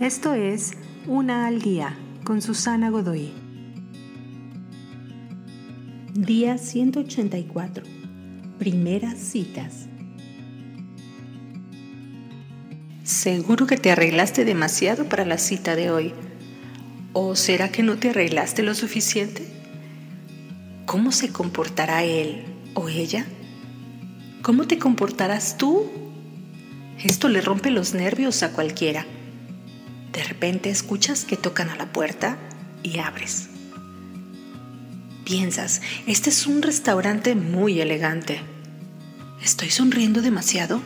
Esto es Una al Día con Susana Godoy. Día 184. Primeras citas. Seguro que te arreglaste demasiado para la cita de hoy. ¿O será que no te arreglaste lo suficiente? ¿Cómo se comportará él o ella? ¿Cómo te comportarás tú? Esto le rompe los nervios a cualquiera. De repente escuchas que tocan a la puerta y abres. Piensas, este es un restaurante muy elegante. ¿Estoy sonriendo demasiado?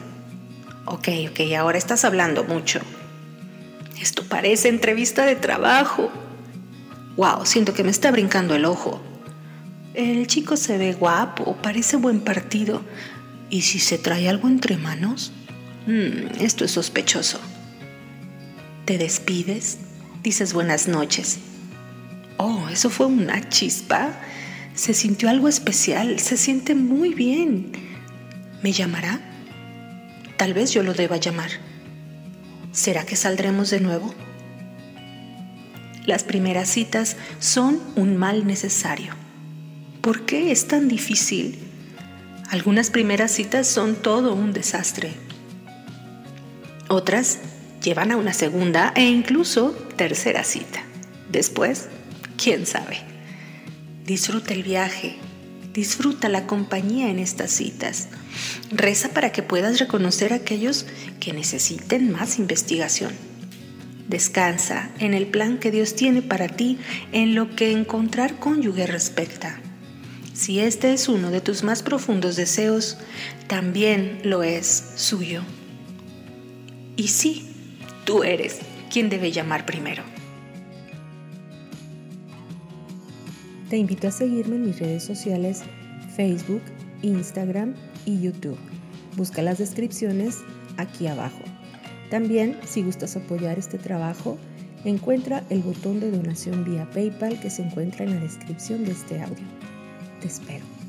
Ok, ok, ahora estás hablando mucho. Esto parece entrevista de trabajo. Wow, siento que me está brincando el ojo. El chico se ve guapo, parece buen partido. ¿Y si se trae algo entre manos? Mm, esto es sospechoso. Te despides, dices buenas noches. Oh, eso fue una chispa. Se sintió algo especial, se siente muy bien. ¿Me llamará? Tal vez yo lo deba llamar. ¿Será que saldremos de nuevo? Las primeras citas son un mal necesario. ¿Por qué es tan difícil? Algunas primeras citas son todo un desastre. Otras llevan a una segunda e incluso tercera cita. Después, quién sabe. Disfruta el viaje, disfruta la compañía en estas citas. Reza para que puedas reconocer a aquellos que necesiten más investigación. Descansa en el plan que Dios tiene para ti en lo que encontrar cónyuge respecta. Si este es uno de tus más profundos deseos, también lo es suyo. Y sí, Tú eres quien debe llamar primero. Te invito a seguirme en mis redes sociales Facebook, Instagram y YouTube. Busca las descripciones aquí abajo. También, si gustas apoyar este trabajo, encuentra el botón de donación vía PayPal que se encuentra en la descripción de este audio. Te espero.